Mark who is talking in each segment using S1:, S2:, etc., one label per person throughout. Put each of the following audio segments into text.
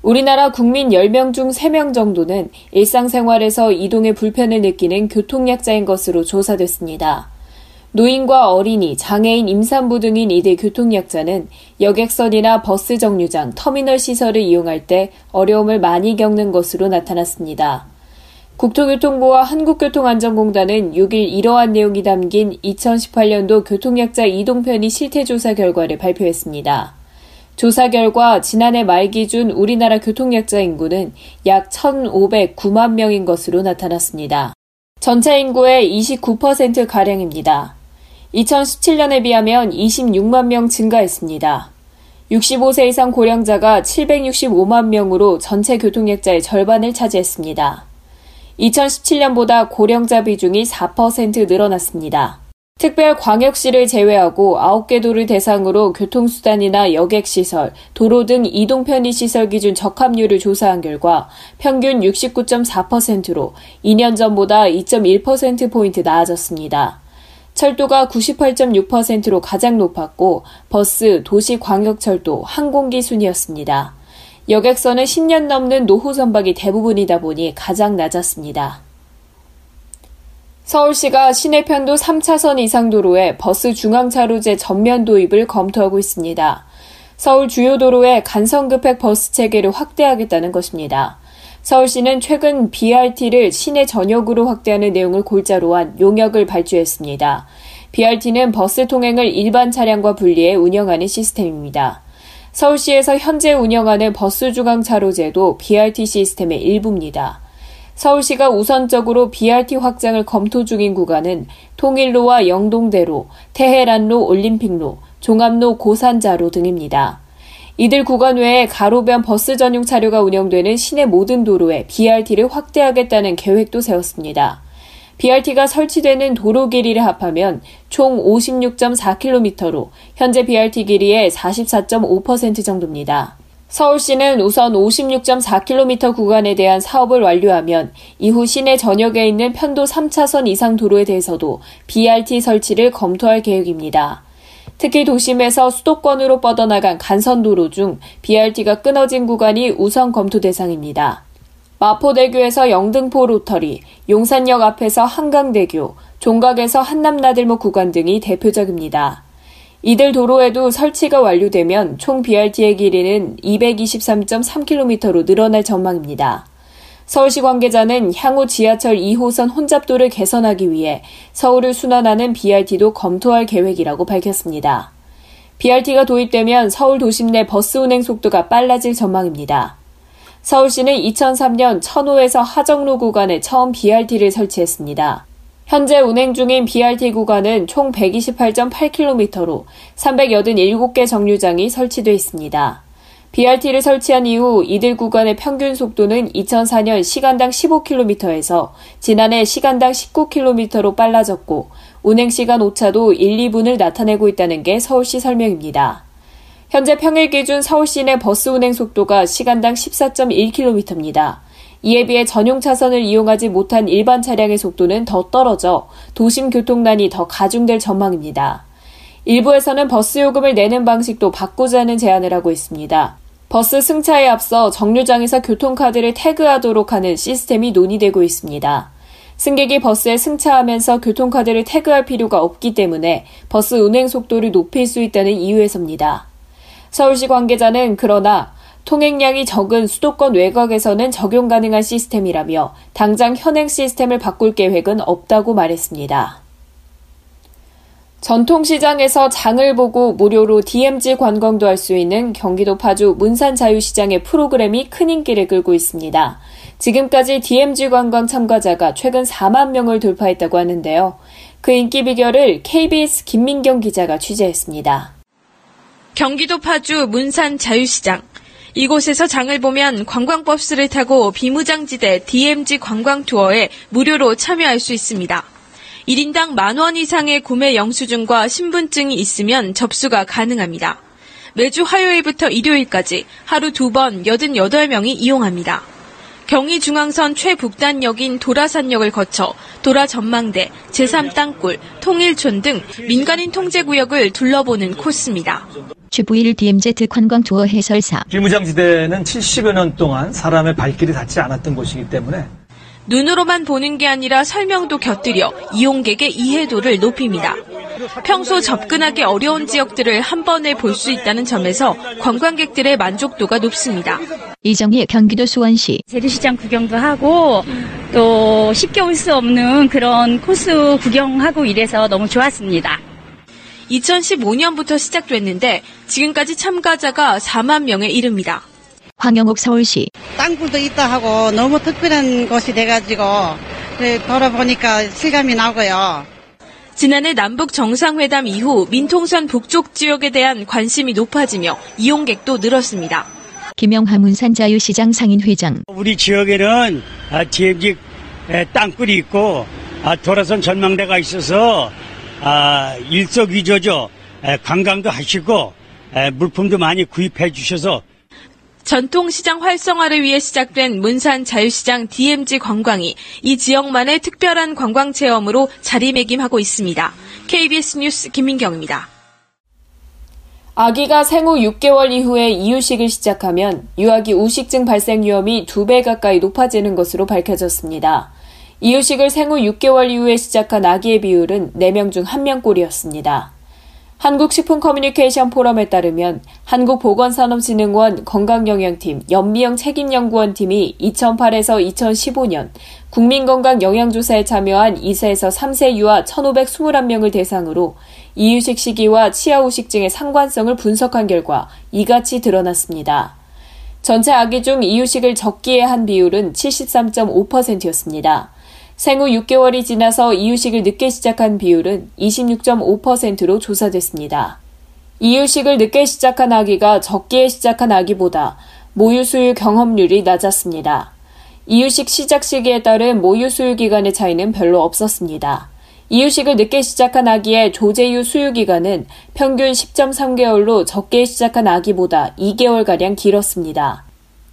S1: 우리나라 국민 10명 중 3명 정도는 일상생활에서 이동에 불편을 느끼는 교통약자인 것으로 조사됐습니다. 노인과 어린이, 장애인, 임산부 등인 이들 교통약자는 여객선이나 버스 정류장, 터미널 시설을 이용할 때 어려움을 많이 겪는 것으로 나타났습니다. 국토교통부와 한국교통안전공단은 6일 이러한 내용이 담긴 2018년도 교통약자 이동편의 실태조사 결과를 발표했습니다. 조사 결과 지난해 말 기준 우리나라 교통약자 인구는 약 1,509만 명인 것으로 나타났습니다. 전체 인구의 29%가량입니다. 2017년에 비하면 26만 명 증가했습니다. 65세 이상 고령자가 765만 명으로 전체 교통약자의 절반을 차지했습니다. 2017년보다 고령자 비중이 4% 늘어났습니다. 특별 광역시를 제외하고 9개 도를 대상으로 교통수단이나 여객시설, 도로 등 이동 편의시설 기준 적합률을 조사한 결과 평균 69.4%로 2년 전보다 2.1%포인트 나아졌습니다. 철도가 98.6%로 가장 높았고 버스, 도시광역철도, 항공기 순이었습니다. 여객선은 10년 넘는 노후 선박이 대부분이다 보니 가장 낮았습니다. 서울시가 시내 편도 3차선 이상 도로에 버스 중앙차로제 전면 도입을 검토하고 있습니다. 서울 주요 도로에 간선급행 버스 체계를 확대하겠다는 것입니다. 서울시는 최근 BRT를 시내 전역으로 확대하는 내용을 골자로 한 용역을 발주했습니다. BRT는 버스 통행을 일반 차량과 분리해 운영하는 시스템입니다. 서울시에서 현재 운영하는 버스 중앙차로제도 BRT 시스템의 일부입니다. 서울시가 우선적으로 BRT 확장을 검토 중인 구간은 통일로와 영동대로, 테헤란로 올림픽로, 종합로 고산자로 등입니다. 이들 구간 외에 가로변 버스 전용 차로가 운영되는 시내 모든 도로에 BRT를 확대하겠다는 계획도 세웠습니다. BRT가 설치되는 도로 길이를 합하면 총 56.4km로 현재 BRT 길이의 44.5% 정도입니다. 서울시는 우선 56.4km 구간에 대한 사업을 완료하면 이후 시내 전역에 있는 편도 3차선 이상 도로에 대해서도 BRT 설치를 검토할 계획입니다. 특히 도심에서 수도권으로 뻗어나간 간선도로 중 BRT가 끊어진 구간이 우선 검토 대상입니다. 마포대교에서 영등포 로터리, 용산역 앞에서 한강대교, 종각에서 한남나들목 구간 등이 대표적입니다. 이들 도로에도 설치가 완료되면 총 BRT의 길이는 223.3km로 늘어날 전망입니다. 서울시 관계자는 향후 지하철 2호선 혼잡도를 개선하기 위해 서울을 순환하는 BRT도 검토할 계획이라고 밝혔습니다. BRT가 도입되면 서울 도심 내 버스 운행 속도가 빨라질 전망입니다. 서울시는 2003년 천호에서 하정로 구간에 처음 BRT를 설치했습니다. 현재 운행 중인 BRT 구간은 총 128.8km로 387개 정류장이 설치돼 있습니다. BRT를 설치한 이후 이들 구간의 평균 속도는 2004년 시간당 15km에서 지난해 시간당 19km로 빨라졌고 운행 시간 오차도 1, 2분을 나타내고 있다는 게 서울시 설명입니다. 현재 평일 기준 서울시 내 버스 운행 속도가 시간당 14.1km입니다. 이에 비해 전용 차선을 이용하지 못한 일반 차량의 속도는 더 떨어져 도심 교통난이 더 가중될 전망입니다. 일부에서는 버스 요금을 내는 방식도 바꾸자는 제안을 하고 있습니다. 버스 승차에 앞서 정류장에서 교통카드를 태그하도록 하는 시스템이 논의되고 있습니다. 승객이 버스에 승차하면서 교통카드를 태그할 필요가 없기 때문에 버스 운행 속도를 높일 수 있다는 이유에서입니다. 서울시 관계자는 그러나 통행량이 적은 수도권 외곽에서는 적용 가능한 시스템이라며 당장 현행 시스템을 바꿀 계획은 없다고 말했습니다. 전통시장에서 장을 보고 무료로 DMZ 관광도 할 수 있는 경기도 파주 문산 자유시장의 프로그램이 큰 인기를 끌고 있습니다. 지금까지 DMZ 관광 참가자가 최근 4만 명을 돌파했다고 하는데요. 그 인기 비결을 KBS 김민경 기자가 취재했습니다.
S2: 경기도 파주 문산 자유시장. 이곳에서 장을 보면 관광버스를 타고 비무장지대 DMZ 관광 투어에 무료로 참여할 수 있습니다. 1인당 만 원 이상의 구매 영수증과 신분증이 있으면 접수가 가능합니다. 매주 화요일부터 일요일까지 하루 두 번 88명이 이용합니다. 경의중앙선 최북단역인 도라산역을 거쳐 도라전망대, 제3땅굴, 통일촌 등 민간인 통제구역을 둘러보는 코스입니다.
S3: 주부일 DMZ 관광 투어 해설사.
S4: 비무장지대는 70여 년 동안 사람의 발길이 닿지 않았던 곳이기 때문에
S2: 눈으로만 보는 게 아니라 설명도 곁들여 이용객의 이해도를 높입니다. 평소 접근하기 어려운 지역들을 한 번에 볼 수 있다는 점에서 관광객들의 만족도가 높습니다.
S3: 이정희 경기도 수원시.
S5: 재래시장 구경도 하고 또 쉽게 올 수 없는 그런 코스 구경하고 이래서 너무 좋았습니다.
S2: 2015년부터 시작됐는데 지금까지 참가자가 4만 명에 이릅니다.
S3: 황영옥 서울시.
S6: 땅굴도 있다 하고 너무 특별한 곳이 돼가지고 네, 돌아보니까 실감이 나고요.
S2: 지난해 남북 정상회담 이후 민통선 북쪽 지역에 대한 관심이 높아지며 이용객도 늘었습니다.
S3: 김영하 문산 자유시장 상인회장.
S7: 우리 지역에는 DMZ 땅굴이 있고 아, 돌아선 전망대가 있어서 아, 일석이조죠. 관광도 하시고 물품도 많이 구입해 주셔서
S2: 전통시장 활성화를 위해 시작된 문산 자유시장 DMZ 관광이 이 지역만의 특별한 관광 체험으로 자리매김하고 있습니다. KBS 뉴스 김민경입니다.
S1: 아기가 생후 6개월 이후에 이유식을 시작하면 유아기 우식증 발생 위험이 2배 가까이 높아지는 것으로 밝혀졌습니다. 이유식을 생후 6개월 이후에 시작한 아기의 비율은 4명 중 1명꼴이었습니다. 한국식품 커뮤니케이션 포럼에 따르면 한국보건산업진흥원 건강영양팀 연미영 책임연구원팀이 2008에서 2015년 국민건강영양조사에 참여한 2세에서 3세 유아 1,521명을 대상으로 이유식 시기와 치아 우식증의 상관성을 분석한 결과 이같이 드러났습니다. 전체 아기 중 이유식을 적기에 한 비율은 73.5%였습니다. 생후 6개월이 지나서 이유식을 늦게 시작한 비율은 26.5%로 조사됐습니다. 이유식을 늦게 시작한 아기가 적기에 시작한 아기보다 모유 수유 경험률이 낮았습니다. 이유식 시작 시기에 따른 모유 수유 기간의 차이는 별로 없었습니다. 이유식을 늦게 시작한 아기의 조제유 수유 기간은 평균 10.3개월로 적게 시작한 아기보다 2개월가량 길었습니다.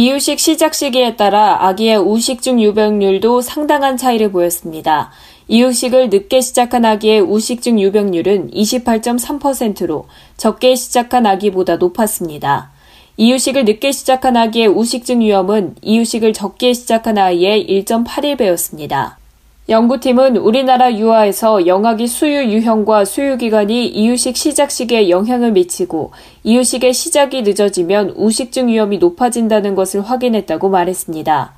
S1: 이유식 시작 시기에 따라 아기의 우식증 유병률도 상당한 차이를 보였습니다. 이유식을 늦게 시작한 아기의 우식증 유병률은 28.3%로 적게 시작한 아기보다 높았습니다. 이유식을 늦게 시작한 아기의 우식증 위험은 이유식을 적게 시작한 아이의 1.81배였습니다. 연구팀은 우리나라 유아에서 영아기 수유 유형과 수유 기간이 이유식 시작 시기에 영향을 미치고 이유식의 시작이 늦어지면 우식증 위험이 높아진다는 것을 확인했다고 말했습니다.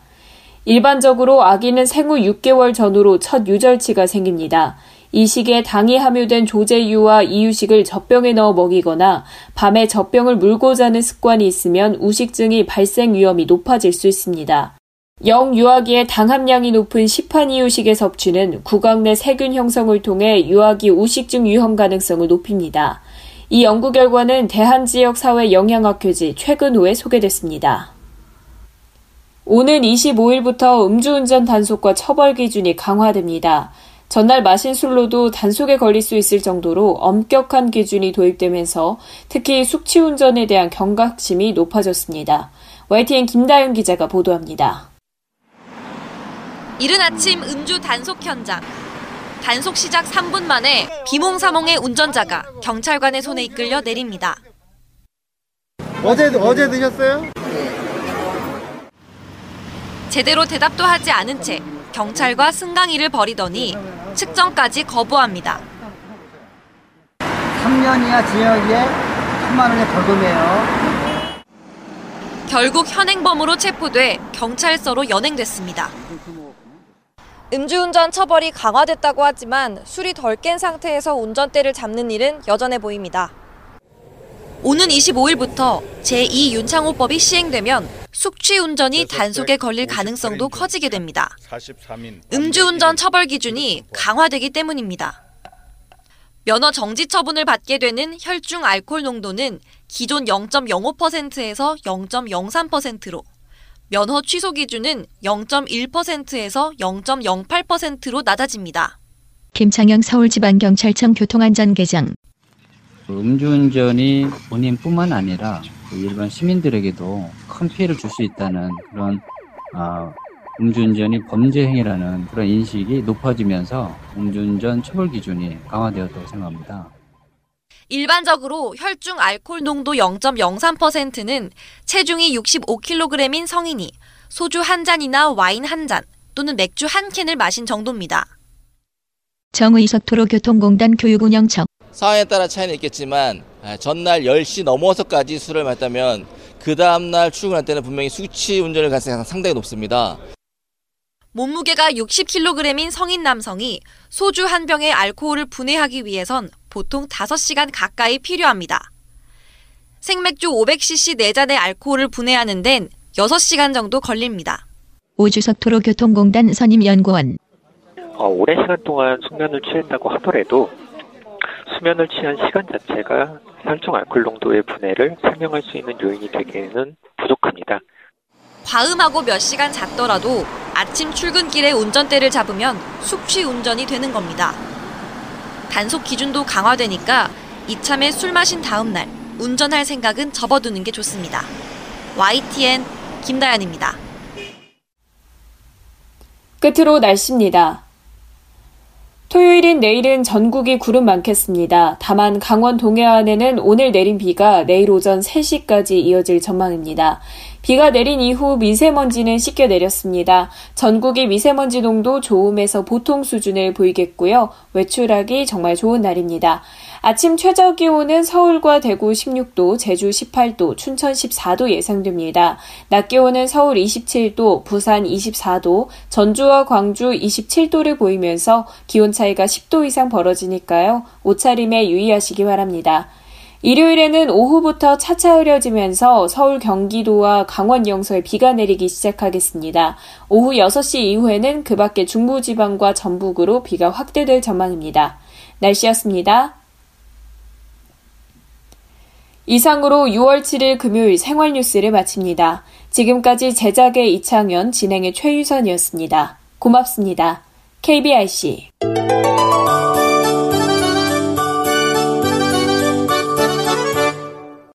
S1: 일반적으로 아기는 생후 6개월 전후로 첫 유절치가 생깁니다. 이 시기에 당이 함유된 조제유와 이유식을 젖병에 넣어 먹이거나 밤에 젖병을 물고 자는 습관이 있으면 우식증이 발생 위험이 높아질 수 있습니다. 영 유아기의 당 함량이 높은 시판 이유식의 섭취는 구강 내 세균 형성을 통해 유아기 우식증 위험 가능성을 높입니다. 이 연구 결과는 대한지역사회영양학회지 최근호에 소개됐습니다. 오는 25일부터 음주운전 단속과 처벌 기준이 강화됩니다. 전날 마신 술로도 단속에 걸릴 수 있을 정도로 엄격한 기준이 도입되면서 특히 숙취운전에 대한 경각심이 높아졌습니다. YTN 김다윤 기자가 보도합니다.
S8: 이른 아침 음주 단속 현장. 단속 시작 3분 만에 비몽사몽의 운전자가 경찰관의 손에 이끌려 내립니다.
S9: 어제 어제 드셨어요?
S8: 제대로 대답도 하지 않은 채 경찰과 승강이를 벌이더니 측정까지 거부합니다.
S9: 3년 이하 징역에 3만 원의 벌금이에요.
S8: 결국 현행범으로 체포돼 경찰서로 연행됐습니다. 음주운전 처벌이 강화됐다고 하지만 술이 덜 깬 상태에서 운전대를 잡는 일은 여전해 보입니다. 오는 25일부터 제2 윤창호법이 시행되면 숙취 운전이 단속에 걸릴 가능성도 커지게 됩니다. 음주운전 처벌 기준이 강화되기 때문입니다. 면허 정지 처분을 받게 되는 혈중 알코올 농도는 기존 0.05%에서 0.03%로, 면허 취소 기준은 0.1%에서 0.08%로 낮아집니다.
S3: 김창영 서울지방경찰청 교통안전계장
S10: 음주운전이 본인뿐만 아니라 그 일반 시민들에게도 큰 피해를 줄 수 있다는 그런 아, 음주운전이 범죄 행위라는 그런 인식이 높아지면서 음주운전 처벌 기준이 강화되었다고 생각합니다.
S8: 일반적으로 혈중 알코올 농도 0.03%는 체중이 65kg인 성인이 소주 한 잔이나 와인 한 잔 또는 맥주 한 캔을 마신 정도입니다.
S3: 정의석 도로교통공단 교육운영청
S11: 상황에 따라 차이는 있겠지만 전날 10시 넘어서까지 술을 마셨다면 그 다음날 출근할 때는 분명히 수치 운전을 가능성이 상당히 높습니다.
S8: 몸무게가 60kg인 성인 남성이 소주 한 병의 알코올을 분해하기 위해선 보통 5시간 가까이 필요합니다. 생맥주 500cc 4잔의 알코올을 분해하는 데는 6시간 정도 걸립니다.
S3: 오주석 도로교통공단 선임연구원
S12: 어, 오랜 시간 동안 숙면을 취했다고 하더라도 수면을 취한 시간 자체가 혈중 알코올 농도의 분해를 설명할 수 있는 요인이 되기에는 부족합니다.
S8: 과음하고 몇 시간 잤더라도 아침 출근길에 운전대를 잡으면 숙취 운전이 되는 겁니다. 단속 기준도 강화되니까 이참에 술 마신 다음 날 운전할 생각은 접어두는 게 좋습니다. YTN 김다연입니다.
S1: 끝으로 날씨입니다. 토요일인 내일은 전국이 구름 많겠습니다. 다만 강원 동해안에는 오늘 내린 비가 내일 오전 3시까지 이어질 전망입니다. 비가 내린 이후 미세먼지는 씻겨 내렸습니다. 전국이 미세먼지 농도 좋음에서 보통 수준을 보이겠고요. 외출하기 정말 좋은 날입니다. 아침 최저 기온은 서울과 대구 16도, 제주 18도, 춘천 14도 예상됩니다. 낮 기온은 서울 27도, 부산 24도, 전주와 광주 27도를 보이면서 기온 차이가 10도 이상 벌어지니까요. 옷차림에 유의하시기 바랍니다. 일요일에는 오후부터 차차 흐려지면서 서울 경기도와 강원 영서에 비가 내리기 시작하겠습니다. 오후 6시 이후에는 그 밖에 중부지방과 전북으로 비가 확대될 전망입니다. 날씨였습니다. 이상으로 6월 7일 금요일 생활 뉴스를 마칩니다. 지금까지 제작의 이창현, 진행의 최유선이었습니다. 고맙습니다. KBIC